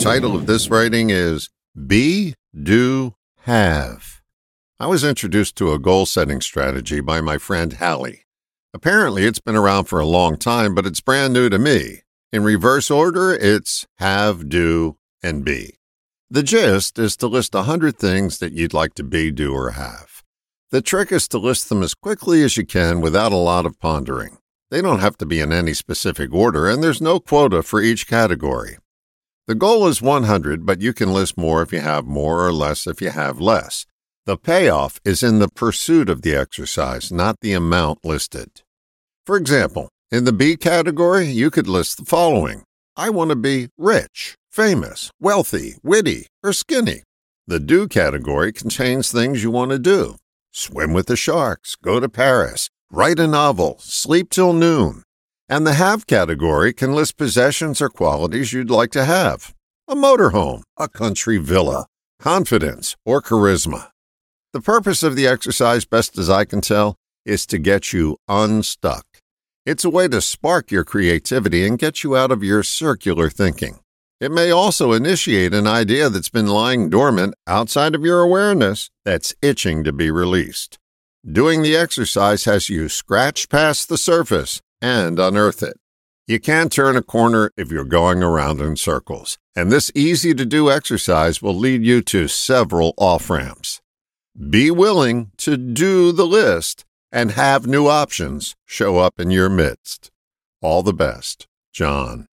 title of this writing is Be, Do, Have. I was introduced to a goal setting strategy by my friend Hallie. Apparently, it's been around for a long time, but it's brand new to me. In reverse order, it's have, do, and be. The gist is to list a hundred things that you'd like to be, do, or have. The trick is to list them as quickly as you can without a lot of pondering. They don't have to be in any specific order, and there's no quota for each category. The goal is 100, but you can list more if you have more or less if you have less. The payoff is in the pursuit of the exercise, not the amount listed. For example, in the be category, you could list the following I want to be rich, famous, wealthy, witty, or skinny. The do category contains things you want to do swim with the sharks, go to Paris, write a novel, sleep till noon. And the have category can list possessions or qualities you'd like to have a motorhome, a country villa, confidence, or charisma. The purpose of the exercise, best as I can tell, is to get you unstuck. It's a way to spark your creativity and get you out of your circular thinking. It may also initiate an idea that's been lying dormant outside of your awareness that's itching to be released. Doing the exercise has you scratch past the surface and unearth it. You can't turn a corner if you're going around in circles, and this easy to do exercise will lead you to several off ramps. Be willing to do the list and have new options show up in your midst. All the best, John.